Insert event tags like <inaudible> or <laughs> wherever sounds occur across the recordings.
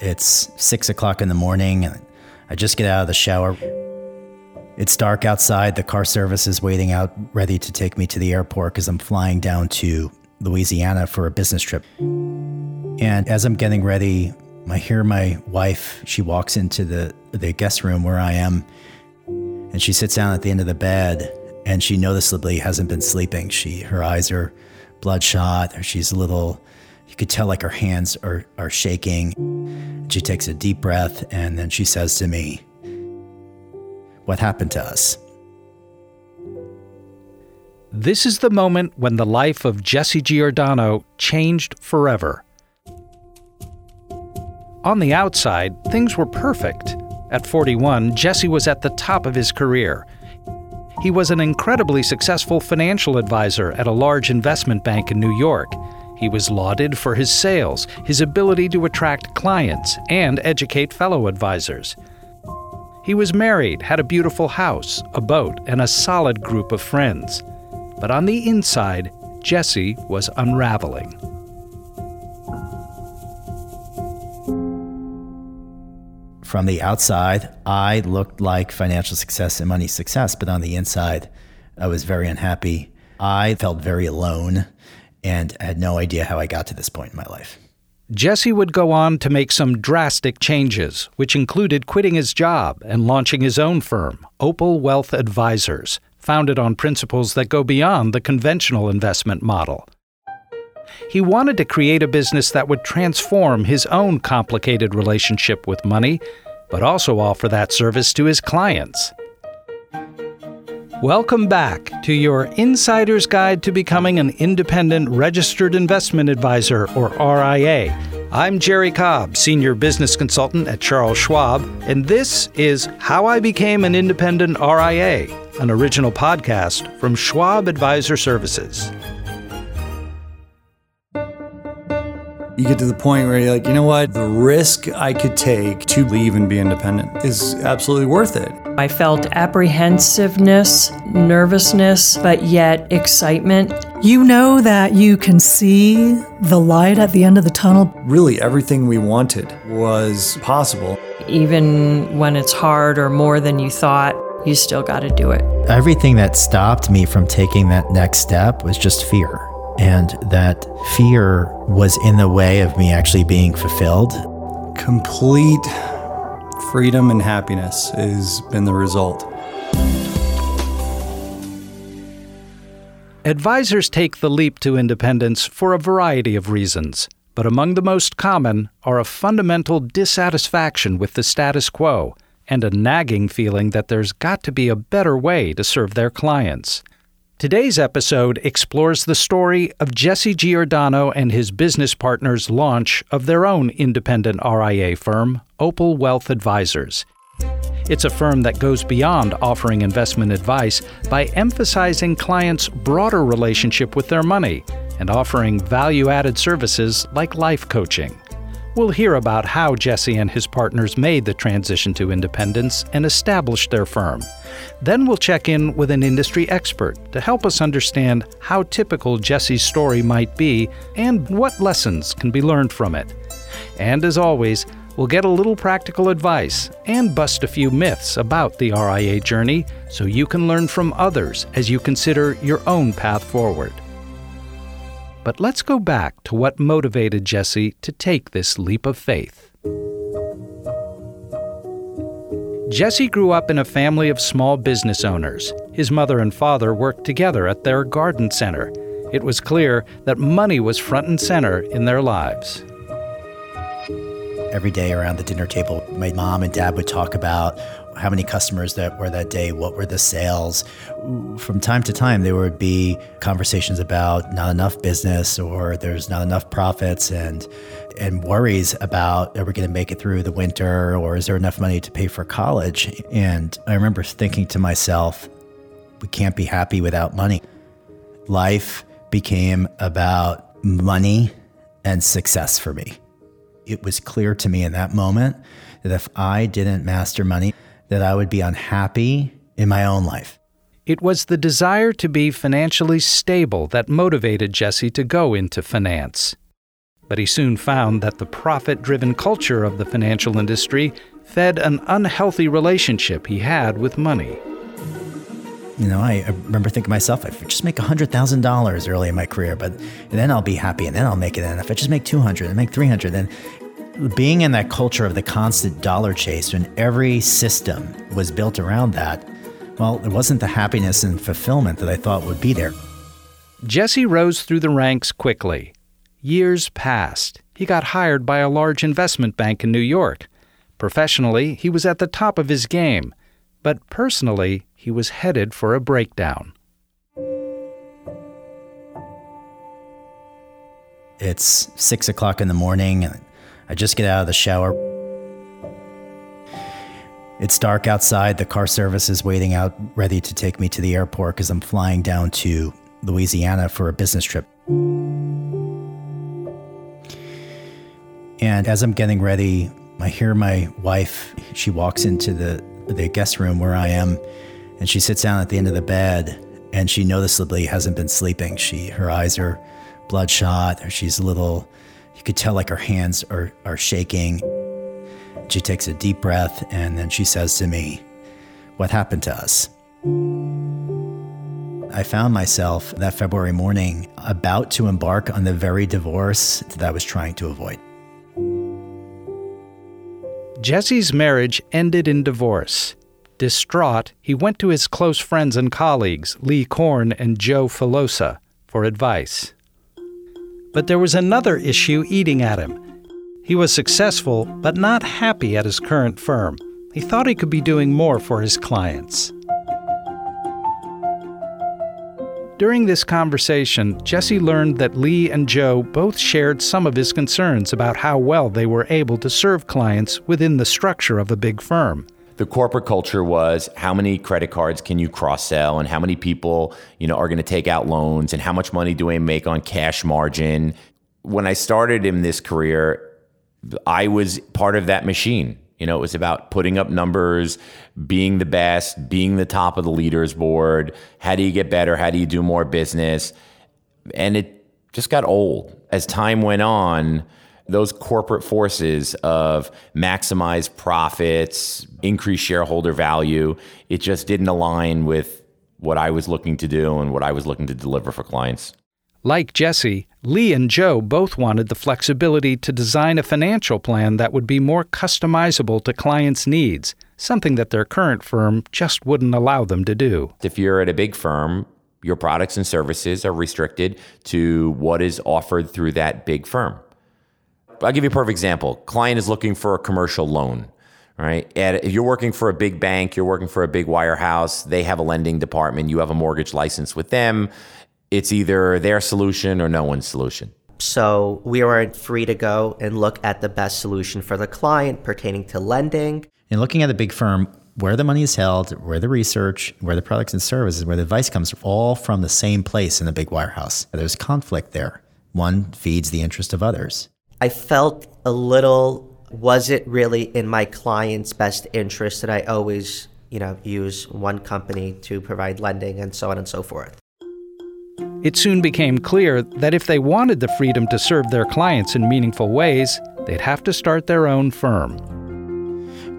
It's six o'clock in the morning. And I just get out of the shower. It's dark outside. The car service is waiting out, ready to take me to the airport because I'm flying down to Louisiana for a business trip. And as I'm getting ready, I hear my wife. She walks into the, the guest room where I am, and she sits down at the end of the bed, and she noticeably hasn't been sleeping. She her eyes are bloodshot. She's a little. You could tell like her hands are are shaking. She takes a deep breath, and then she says to me, "What happened to us?" This is the moment when the life of Jesse Giordano changed forever. On the outside, things were perfect. At 41, Jesse was at the top of his career. He was an incredibly successful financial advisor at a large investment bank in New York. He was lauded for his sales, his ability to attract clients, and educate fellow advisors. He was married, had a beautiful house, a boat, and a solid group of friends. But on the inside, Jesse was unraveling. From the outside, I looked like financial success and money success, but on the inside, I was very unhappy. I felt very alone and I had no idea how I got to this point in my life. Jesse would go on to make some drastic changes, which included quitting his job and launching his own firm, Opal Wealth Advisors, founded on principles that go beyond the conventional investment model. He wanted to create a business that would transform his own complicated relationship with money, but also offer that service to his clients. Welcome back to your Insider's Guide to Becoming an Independent Registered Investment Advisor, or RIA. I'm Jerry Cobb, Senior Business Consultant at Charles Schwab, and this is How I Became an Independent RIA, an original podcast from Schwab Advisor Services. You get to the point where you're like, you know what? The risk I could take to leave and be independent is absolutely worth it. I felt apprehensiveness, nervousness, but yet excitement. You know that you can see the light at the end of the tunnel. Really, everything we wanted was possible. Even when it's hard or more than you thought, you still got to do it. Everything that stopped me from taking that next step was just fear. And that fear was in the way of me actually being fulfilled. Complete freedom and happiness has been the result. Advisors take the leap to independence for a variety of reasons, but among the most common are a fundamental dissatisfaction with the status quo and a nagging feeling that there's got to be a better way to serve their clients. Today's episode explores the story of Jesse Giordano and his business partners' launch of their own independent RIA firm, Opal Wealth Advisors. It's a firm that goes beyond offering investment advice by emphasizing clients' broader relationship with their money and offering value added services like life coaching. We'll hear about how Jesse and his partners made the transition to independence and established their firm. Then we'll check in with an industry expert to help us understand how typical Jesse's story might be and what lessons can be learned from it. And as always, we'll get a little practical advice and bust a few myths about the RIA journey so you can learn from others as you consider your own path forward. But let's go back to what motivated Jesse to take this leap of faith. Jesse grew up in a family of small business owners. His mother and father worked together at their garden center. It was clear that money was front and center in their lives. Every day around the dinner table, my mom and dad would talk about how many customers that were that day, what were the sales. From time to time, there would be conversations about not enough business or there's not enough profits and and worries about are we going to make it through the winter or is there enough money to pay for college? And I remember thinking to myself, we can't be happy without money. Life became about money and success for me. It was clear to me in that moment that if I didn't master money, that I would be unhappy in my own life. It was the desire to be financially stable that motivated Jesse to go into finance. But he soon found that the profit driven culture of the financial industry fed an unhealthy relationship he had with money. You know, I, I remember thinking to myself, if I just make $100,000 early in my career, but then I'll be happy and then I'll make it. And if I just make 200 and make 300, then being in that culture of the constant dollar chase when every system was built around that, well, it wasn't the happiness and fulfillment that I thought would be there. Jesse rose through the ranks quickly. Years passed. He got hired by a large investment bank in New York. Professionally, he was at the top of his game, but personally, he was headed for a breakdown. It's six o'clock in the morning. I just get out of the shower. It's dark outside. The car service is waiting out, ready to take me to the airport because I'm flying down to Louisiana for a business trip. And as I'm getting ready, I hear my wife. She walks into the, the guest room where I am and she sits down at the end of the bed and she noticeably hasn't been sleeping. She her eyes are bloodshot, she's a little you could tell like her hands are are shaking. She takes a deep breath and then she says to me, What happened to us? I found myself that February morning about to embark on the very divorce that I was trying to avoid. Jesse's marriage ended in divorce. Distraught, he went to his close friends and colleagues, Lee Korn and Joe Filosa, for advice. But there was another issue eating at him. He was successful, but not happy at his current firm. He thought he could be doing more for his clients. During this conversation, Jesse learned that Lee and Joe both shared some of his concerns about how well they were able to serve clients within the structure of a big firm the corporate culture was how many credit cards can you cross sell and how many people you know are going to take out loans and how much money do I make on cash margin. When I started in this career, I was part of that machine. You know, it was about putting up numbers, being the best, being the top of the leaders board. How do you get better? How do you do more business? And it just got old. As time went on, those corporate forces of maximize profits, increase shareholder value, it just didn't align with what I was looking to do and what I was looking to deliver for clients. Like Jesse, Lee and Joe both wanted the flexibility to design a financial plan that would be more customizable to clients' needs, something that their current firm just wouldn't allow them to do. If you're at a big firm, your products and services are restricted to what is offered through that big firm. I'll give you a perfect example. Client is looking for a commercial loan, right? And if you're working for a big bank, you're working for a big wirehouse, they have a lending department, you have a mortgage license with them. It's either their solution or no one's solution. So we were free to go and look at the best solution for the client pertaining to lending. And looking at the big firm, where the money is held, where the research, where the products and services, where the advice comes, all from the same place in the big wirehouse. There's conflict there. One feeds the interest of others. I felt a little was it really in my client's best interest that I always, you know, use one company to provide lending and so on and so forth. It soon became clear that if they wanted the freedom to serve their clients in meaningful ways, they'd have to start their own firm.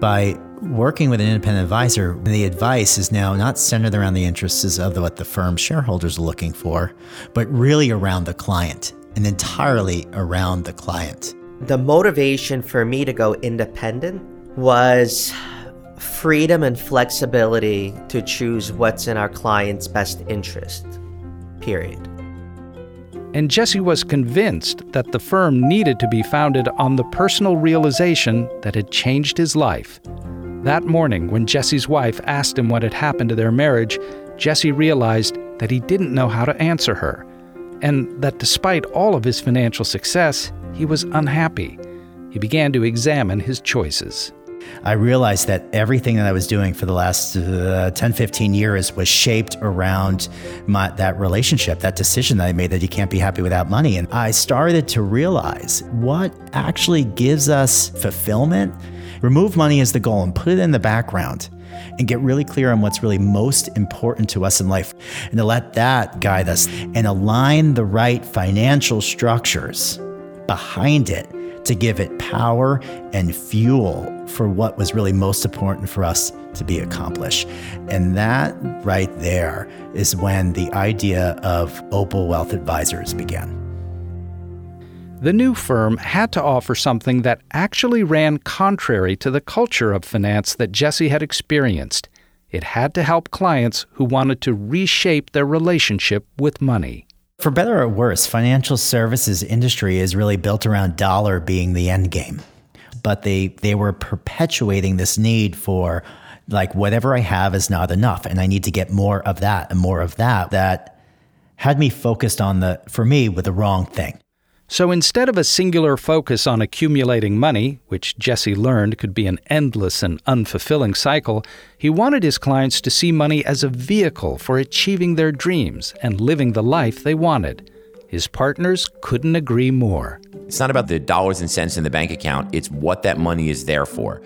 By working with an independent advisor, the advice is now not centered around the interests of what the firm shareholders are looking for, but really around the client and entirely around the client. The motivation for me to go independent was freedom and flexibility to choose what's in our client's best interest, period. And Jesse was convinced that the firm needed to be founded on the personal realization that had changed his life. That morning, when Jesse's wife asked him what had happened to their marriage, Jesse realized that he didn't know how to answer her and that despite all of his financial success, he was unhappy. He began to examine his choices. I realized that everything that I was doing for the last uh, 10, 15 years was shaped around my, that relationship, that decision that I made that you can't be happy without money. And I started to realize what actually gives us fulfillment. Remove money as the goal and put it in the background and get really clear on what's really most important to us in life and to let that guide us and align the right financial structures behind it to give it power and fuel for what was really most important for us to be accomplished. And that right there is when the idea of Opal Wealth Advisors began. The new firm had to offer something that actually ran contrary to the culture of finance that Jesse had experienced. It had to help clients who wanted to reshape their relationship with money. For better or worse, financial services industry is really built around dollar being the end game. But they they were perpetuating this need for like whatever I have is not enough and I need to get more of that and more of that that had me focused on the for me with the wrong thing. So instead of a singular focus on accumulating money, which Jesse learned could be an endless and unfulfilling cycle, he wanted his clients to see money as a vehicle for achieving their dreams and living the life they wanted. His partners couldn't agree more. It's not about the dollars and cents in the bank account, it's what that money is there for.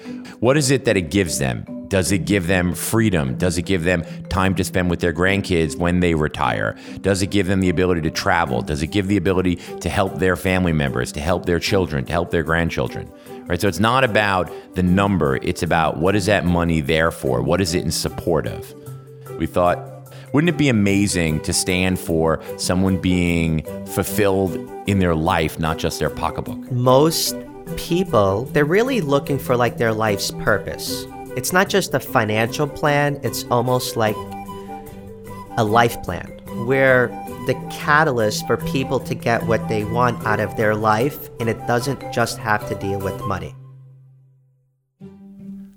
What is it that it gives them? Does it give them freedom? Does it give them time to spend with their grandkids when they retire? Does it give them the ability to travel? Does it give the ability to help their family members, to help their children, to help their grandchildren? Right? So it's not about the number, it's about what is that money there for? What is it in support of? We thought, wouldn't it be amazing to stand for someone being fulfilled in their life, not just their pocketbook? Most people, they're really looking for like their life's purpose it's not just a financial plan, it's almost like a life plan where the catalyst for people to get what they want out of their life, and it doesn't just have to deal with money.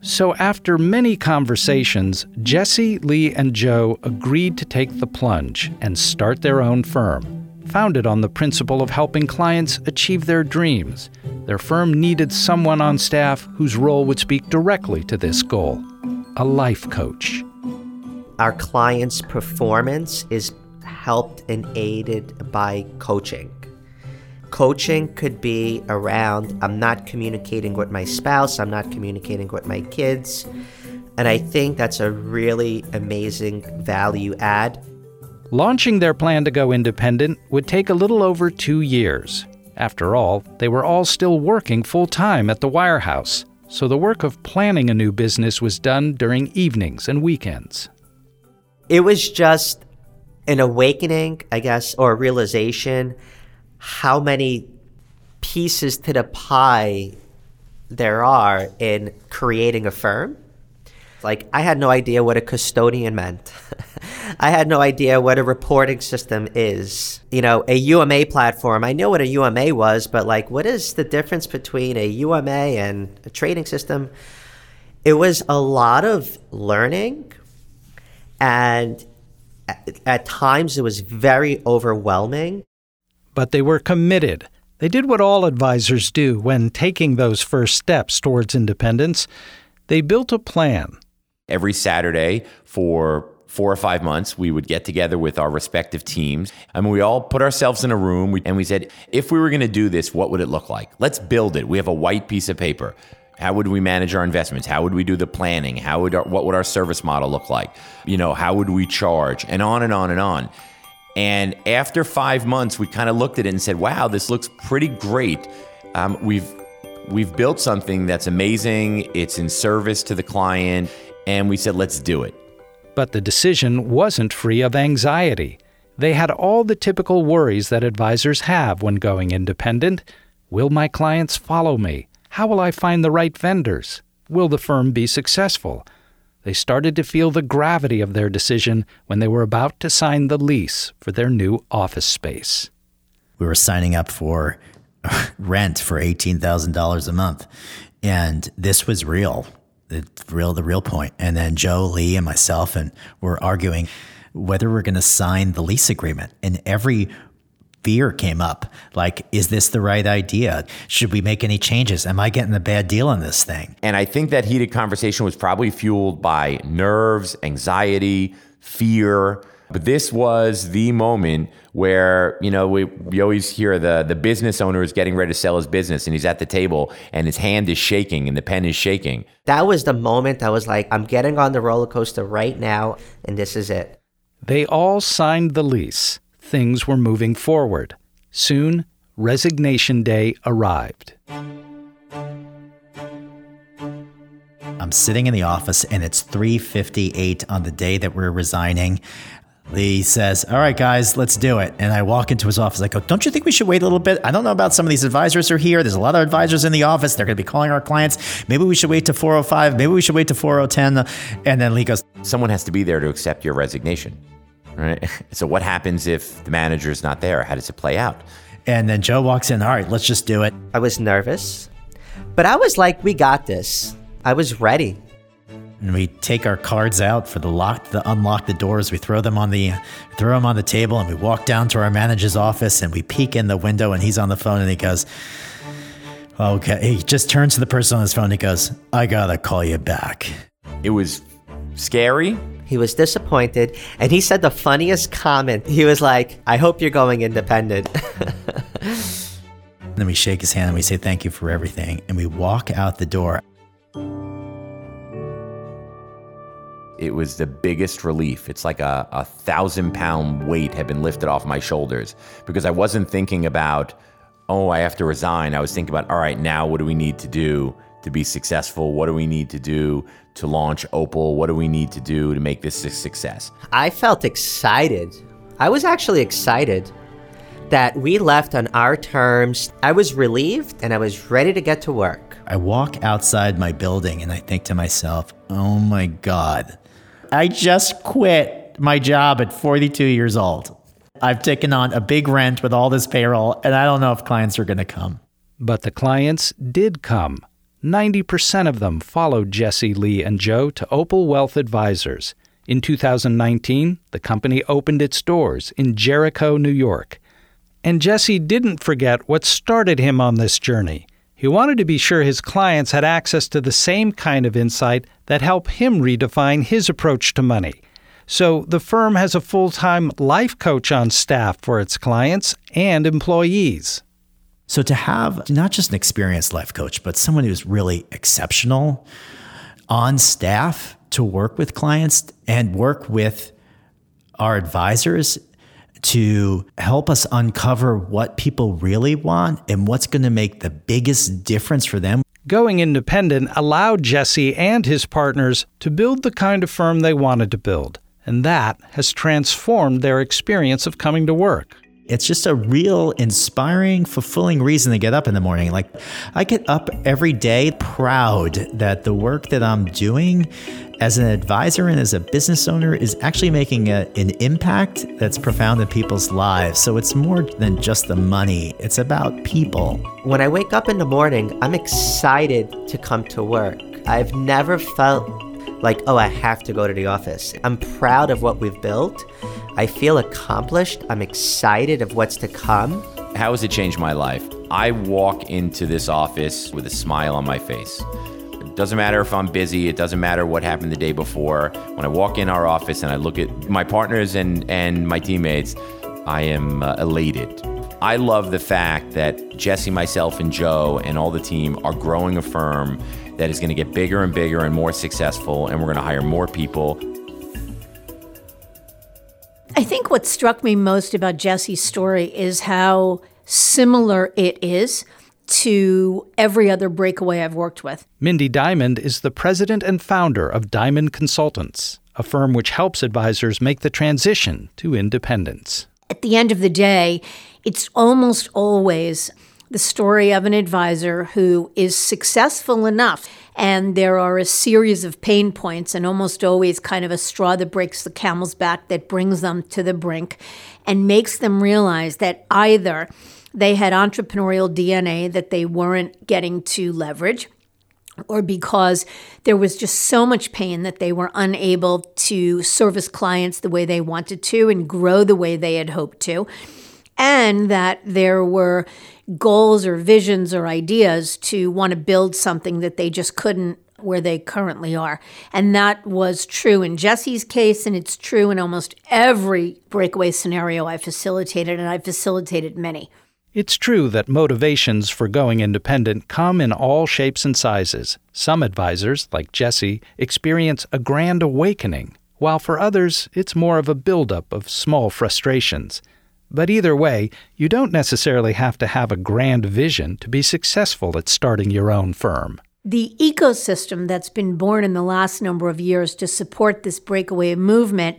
So, after many conversations, Jesse, Lee, and Joe agreed to take the plunge and start their own firm founded on the principle of helping clients achieve their dreams. Their firm needed someone on staff whose role would speak directly to this goal a life coach. Our clients' performance is helped and aided by coaching. Coaching could be around I'm not communicating with my spouse, I'm not communicating with my kids. And I think that's a really amazing value add Launching their plan to go independent would take a little over two years. After all, they were all still working full time at the Wirehouse, so the work of planning a new business was done during evenings and weekends. It was just an awakening, I guess, or a realization how many pieces to the pie there are in creating a firm. Like, I had no idea what a custodian meant. <laughs> I had no idea what a reporting system is. You know, a UMA platform, I knew what a UMA was, but like, what is the difference between a UMA and a trading system? It was a lot of learning, and at, at times it was very overwhelming. But they were committed. They did what all advisors do when taking those first steps towards independence. They built a plan. Every Saturday for four or five months, we would get together with our respective teams. I mean, we all put ourselves in a room and we said, if we were going to do this, what would it look like? Let's build it. We have a white piece of paper. How would we manage our investments? How would we do the planning? How would our, what would our service model look like? You know, how would we charge? And on and on and on. And after five months, we kind of looked at it and said, "Wow, this looks pretty great. Um, we've we've built something that's amazing. It's in service to the client." And we said, "Let's do it." But the decision wasn't free of anxiety. They had all the typical worries that advisors have when going independent. Will my clients follow me? How will I find the right vendors? Will the firm be successful? They started to feel the gravity of their decision when they were about to sign the lease for their new office space. We were signing up for <laughs> rent for $18,000 a month. And this was real the real the real point. And then Joe Lee and myself and we're arguing whether we're going to sign the lease agreement. And every fear came up like is this the right idea should we make any changes am i getting a bad deal on this thing and i think that heated conversation was probably fueled by nerves anxiety fear but this was the moment where, you know, we, we always hear the, the business owner is getting ready to sell his business and he's at the table and his hand is shaking and the pen is shaking. That was the moment I was like, I'm getting on the roller coaster right now and this is it. They all signed the lease. Things were moving forward. Soon, resignation day arrived. I'm sitting in the office and it's 3:58 on the day that we're resigning. Lee says, All right, guys, let's do it. And I walk into his office. I go, Don't you think we should wait a little bit? I don't know about some of these advisors are here. There's a lot of advisors in the office. They're going to be calling our clients. Maybe we should wait to 405. Maybe we should wait to 4010. And then Lee goes, Someone has to be there to accept your resignation. Right? <laughs> So, what happens if the manager is not there? How does it play out? And then Joe walks in, All right, let's just do it. I was nervous, but I was like, we got this. I was ready. And we take our cards out for the lock, the unlock the doors. We throw them on the, throw them on the table, and we walk down to our manager's office, and we peek in the window, and he's on the phone, and he goes, "Okay." He just turns to the person on his phone. And he goes, "I gotta call you back." It was scary. He was disappointed, and he said the funniest comment. He was like, I hope you're going independent. <laughs> then we shake his hand and we say, Thank you for everything. And we walk out the door. It was the biggest relief. It's like a, a thousand pound weight had been lifted off my shoulders because I wasn't thinking about, oh, I have to resign. I was thinking about, all right, now what do we need to do to be successful? What do we need to do to launch Opal? What do we need to do to make this a success? I felt excited. I was actually excited that we left on our terms. I was relieved and I was ready to get to work. I walk outside my building and I think to myself, oh my God, I just quit my job at 42 years old. I've taken on a big rent with all this payroll, and I don't know if clients are going to come. But the clients did come. 90% of them followed Jesse Lee and Joe to Opal Wealth Advisors. In 2019, the company opened its doors in Jericho, New York. And Jesse didn't forget what started him on this journey. He wanted to be sure his clients had access to the same kind of insight that helped him redefine his approach to money. So the firm has a full time life coach on staff for its clients and employees. So to have not just an experienced life coach, but someone who's really exceptional on staff to work with clients and work with our advisors to help us uncover what people really want and what's going to make the biggest difference for them. Going independent allowed Jesse and his partners to build the kind of firm they wanted to build, and that has transformed their experience of coming to work. It's just a real inspiring, fulfilling reason to get up in the morning. Like, I get up every day proud that the work that I'm doing as an advisor and as a business owner is actually making a, an impact that's profound in people's lives. So it's more than just the money, it's about people. When I wake up in the morning, I'm excited to come to work. I've never felt like, oh, I have to go to the office. I'm proud of what we've built. I feel accomplished. I'm excited of what's to come. How has it changed my life? I walk into this office with a smile on my face. It doesn't matter if I'm busy. It doesn't matter what happened the day before. When I walk in our office and I look at my partners and, and my teammates, I am uh, elated. I love the fact that Jesse, myself, and Joe and all the team are growing a firm that is going to get bigger and bigger and more successful, and we're going to hire more people. I think what struck me most about Jesse's story is how similar it is to every other breakaway I've worked with. Mindy Diamond is the president and founder of Diamond Consultants, a firm which helps advisors make the transition to independence. At the end of the day, it's almost always the story of an advisor who is successful enough and there are a series of pain points and almost always kind of a straw that breaks the camel's back that brings them to the brink and makes them realize that either they had entrepreneurial DNA that they weren't getting to leverage, or because there was just so much pain that they were unable to service clients the way they wanted to and grow the way they had hoped to, and that there were goals or visions or ideas to want to build something that they just couldn't where they currently are. And that was true in Jesse's case, and it's true in almost every breakaway scenario I facilitated, and I facilitated many. It's true that motivations for going independent come in all shapes and sizes. Some advisors, like Jesse, experience a grand awakening, while for others, it's more of a buildup of small frustrations. But either way, you don't necessarily have to have a grand vision to be successful at starting your own firm. The ecosystem that's been born in the last number of years to support this breakaway movement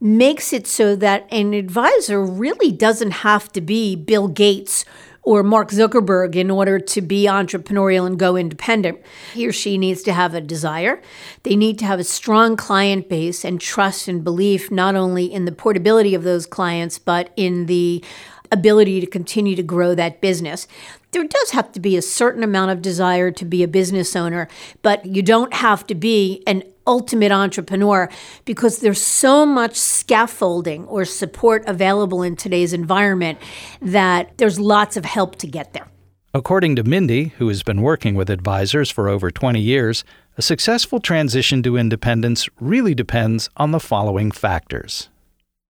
makes it so that an advisor really doesn't have to be Bill Gates or Mark Zuckerberg in order to be entrepreneurial and go independent. He or she needs to have a desire. They need to have a strong client base and trust and belief not only in the portability of those clients, but in the ability to continue to grow that business. There does have to be a certain amount of desire to be a business owner, but you don't have to be an ultimate entrepreneur because there's so much scaffolding or support available in today's environment that there's lots of help to get there. According to Mindy, who has been working with advisors for over 20 years, a successful transition to independence really depends on the following factors.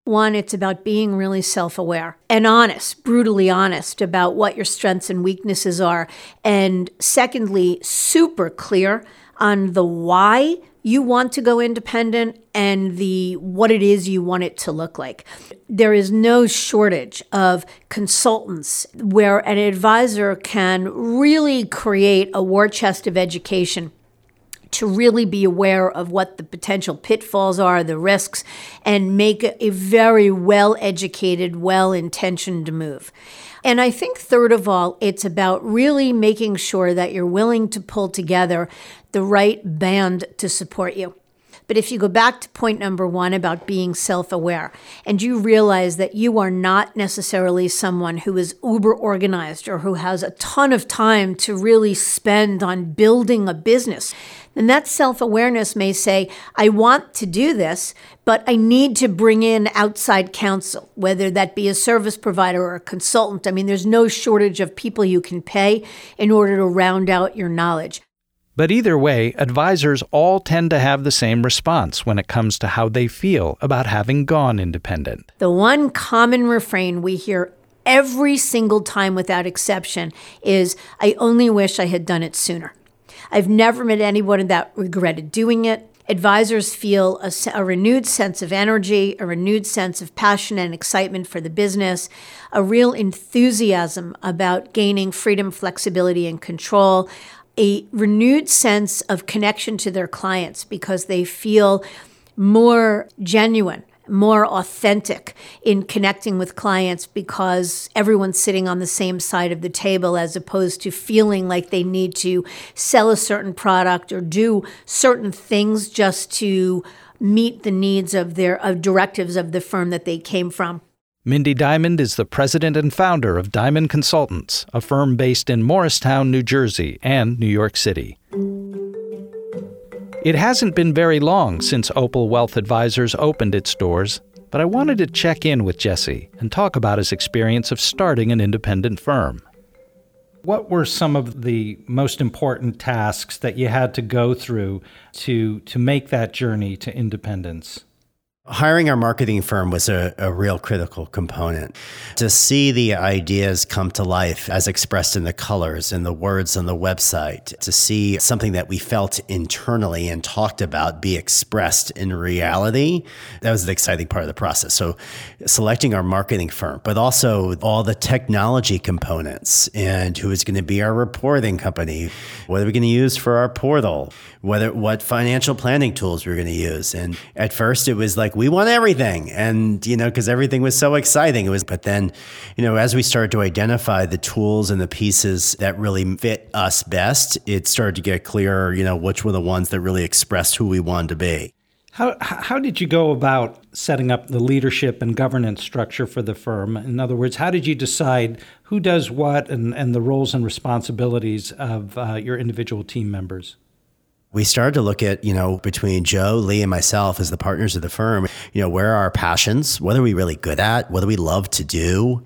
One, it's about being really self aware and honest, brutally honest about what your strengths and weaknesses are. And secondly, super clear on the why you want to go independent and the what it is you want it to look like. There is no shortage of consultants where an advisor can really create a war chest of education to really be aware of what the potential pitfalls are, the risks, and make a very well educated, well intentioned move. And I think, third of all, it's about really making sure that you're willing to pull together the right band to support you. But if you go back to point number one about being self aware, and you realize that you are not necessarily someone who is uber organized or who has a ton of time to really spend on building a business, then that self awareness may say, I want to do this, but I need to bring in outside counsel, whether that be a service provider or a consultant. I mean, there's no shortage of people you can pay in order to round out your knowledge. But either way, advisors all tend to have the same response when it comes to how they feel about having gone independent. The one common refrain we hear every single time without exception is I only wish I had done it sooner. I've never met anyone that regretted doing it. Advisors feel a, a, renewed sense of energy, a renewed sense of passion and excitement for the business, a real enthusiasm about gaining freedom, flexibility, and control, a renewed sense of connection to their clients because they feel more genuine, more authentic in connecting with clients because everyone's sitting on the same side of the table as opposed to feeling like they need to sell a certain product or do certain things just to meet the needs of their of directives of the firm that they came from. Mindy Diamond is the president and founder of Diamond Consultants, a firm based in Morristown, New Jersey, and New York City. It hasn't been very long since Opal Wealth Advisors opened its doors, but I wanted to check in with Jesse and talk about his experience of starting an independent firm. What were some of the most important tasks that you had to go through to, to make that journey to independence? Hiring our marketing firm was a, a, real critical component. To see the ideas come to life as expressed in the colors and the words on the website, to see something that we felt internally and talked about be expressed in reality, that was the exciting part of the process. So, selecting our marketing firm, but also all the technology components and who is going to be our reporting company, what are we going to use for our portal, whether what financial planning tools we're going to use. And at first, it was like, like we want everything and you know because everything was so exciting it was but then you know as we started to identify the tools and the pieces that really fit us best it started to get clearer you know which were the ones that really expressed who we wanted to be how, how did you go about setting up the leadership and governance structure for the firm? In other words, how did you decide who does what and, and the roles and responsibilities of uh, your individual team members? We started to look at, you know, between Joe, Lee, and myself as the partners of the firm, you know, where are our passions? What are we really good at? What do we love to do?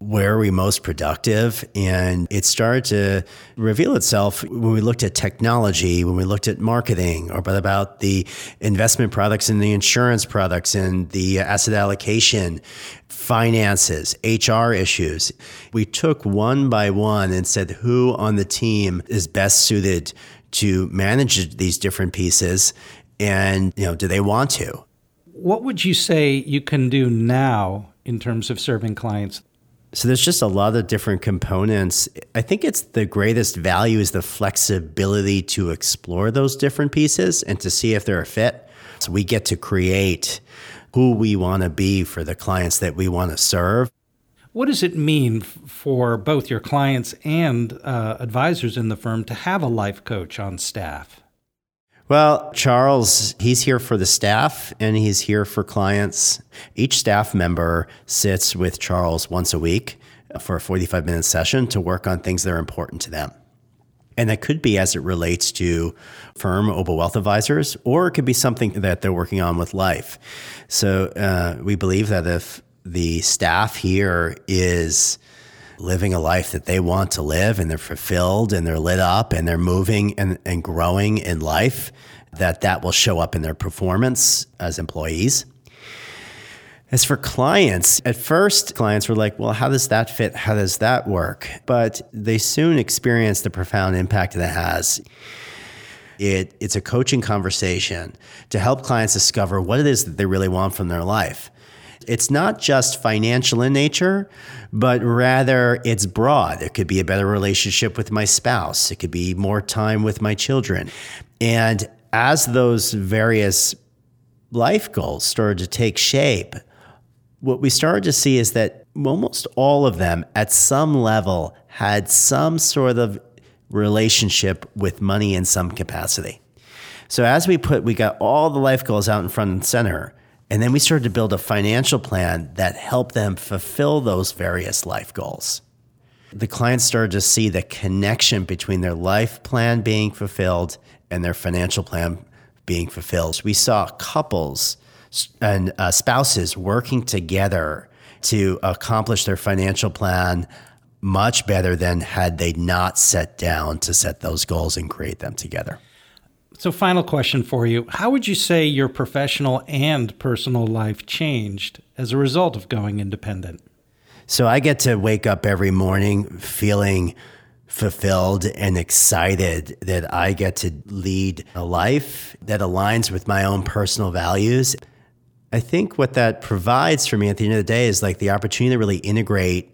Where are we most productive? And it started to reveal itself when we looked at technology, when we looked at marketing, or about the investment products and the insurance products and the asset allocation, finances, HR issues. We took one by one and said who on the team is best suited to manage these different pieces and you know do they want to what would you say you can do now in terms of serving clients? So there's just a lot of different components. I think it's the greatest value is the flexibility to explore those different pieces and to see if they're a fit. So we get to create who we want to be for the clients that we want to serve. What does it mean for both your clients and uh, advisors in the firm to have a life coach on staff? Well, Charles, he's here for the staff and he's here for clients. Each staff member sits with Charles once a week for a 45 minute session to work on things that are important to them. And that could be as it relates to firm Opal Wealth Advisors, or it could be something that they're working on with life. So uh, we believe that if the staff here is living a life that they want to live and they're fulfilled and they're lit up and they're moving and, and growing in life, that that will show up in their performance as employees. As for clients, at first, clients were like, well, how does that fit? How does that work? But they soon experienced the profound impact that has. It, it's a coaching conversation to help clients discover what it is that they really want from their life. It's not just financial in nature, but rather it's broad. It could be a better relationship with my spouse, it could be more time with my children. And as those various life goals started to take shape, what we started to see is that almost all of them at some level had some sort of relationship with money in some capacity. So as we put, we got all the life goals out in front and center. And then we started to build a financial plan that helped them fulfill those various life goals. The clients started to see the connection between their life plan being fulfilled and their financial plan being fulfilled. We saw couples and uh, spouses working together to accomplish their financial plan much better than had they not set down to set those goals and create them together. So, final question for you. How would you say your professional and personal life changed as a result of going independent? So, I get to wake up every morning feeling fulfilled and excited that I get to lead a life that aligns with my own personal values. I think what that provides for me at the end of the day is like the opportunity to really integrate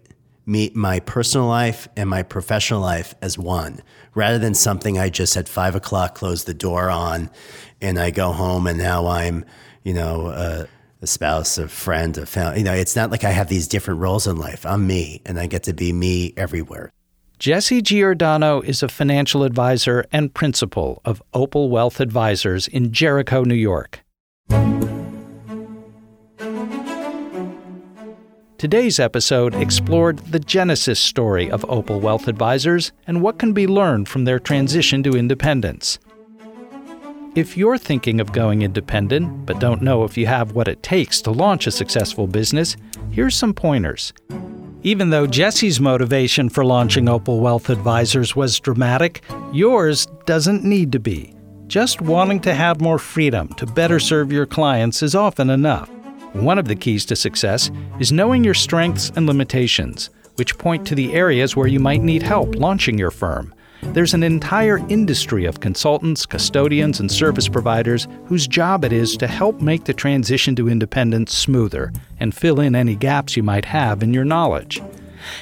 me, my personal life and my professional life as one, rather than something I just at five o'clock close the door on, and I go home and now I'm, you know, a spouse, a friend, a family. You know, it's not like I have these different roles in life. I'm me, and I get to be me everywhere. Jesse Giordano is a financial advisor and principal of Opal Wealth Advisors in Jericho, New York. Today's episode explored the genesis story of Opal Wealth Advisors and what can be learned from their transition to independence. If you're thinking of going independent but don't know if you have what it takes to launch a successful business, here's some pointers. Even though Jesse's motivation for launching Opal Wealth Advisors was dramatic, yours doesn't need to be. Just wanting to have more freedom to better serve your clients is often enough. One of the keys to success is knowing your strengths and limitations, which point to the areas where you might need help launching your firm. There's an entire industry of consultants, custodians, and service providers whose job it is to help make the transition to independence smoother and fill in any gaps you might have in your knowledge.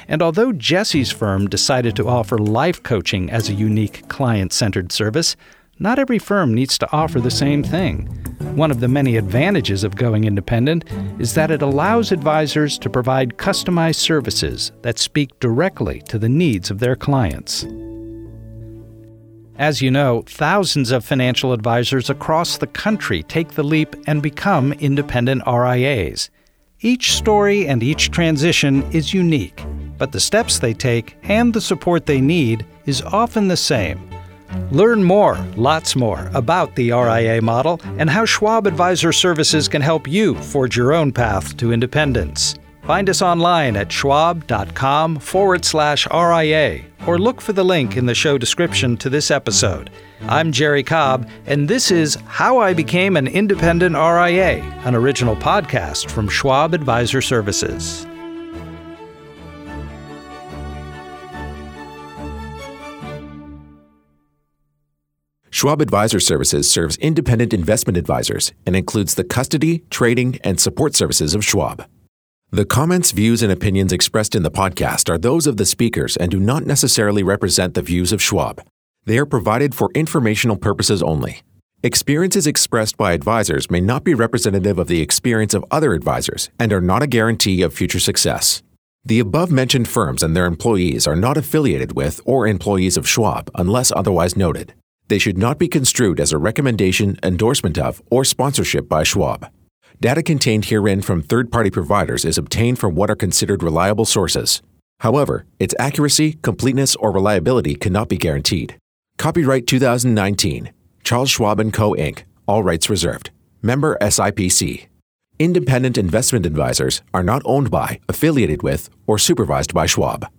And although Jesse's firm decided to offer life coaching as a unique client centered service, not every firm needs to offer the same thing. One of the many advantages of going independent is that it allows advisors to provide customized services that speak directly to the needs of their clients. As you know, thousands of financial advisors across the country take the leap and become independent RIAs. Each story and each transition is unique, but the steps they take and the support they need is often the same. Learn more, lots more, about the RIA model and how Schwab Advisor Services can help you forge your own path to independence. Find us online at schwab.com forward slash RIA or look for the link in the show description to this episode. I'm Jerry Cobb, and this is How I Became an Independent RIA, an original podcast from Schwab Advisor Services. Schwab Advisor Services serves independent investment advisors and includes the custody, trading, and support services of Schwab. The comments, views, and opinions expressed in the podcast are those of the speakers and do not necessarily represent the views of Schwab. They are provided for informational purposes only. Experiences expressed by advisors may not be representative of the experience of other advisors and are not a guarantee of future success. The above mentioned firms and their employees are not affiliated with or employees of Schwab unless otherwise noted. They should not be construed as a recommendation, endorsement of, or sponsorship by Schwab. Data contained herein from third party providers is obtained from what are considered reliable sources. However, its accuracy, completeness, or reliability cannot be guaranteed. Copyright 2019, Charles Schwab & Co. Inc., all rights reserved. Member SIPC. Independent investment advisors are not owned by, affiliated with, or supervised by Schwab.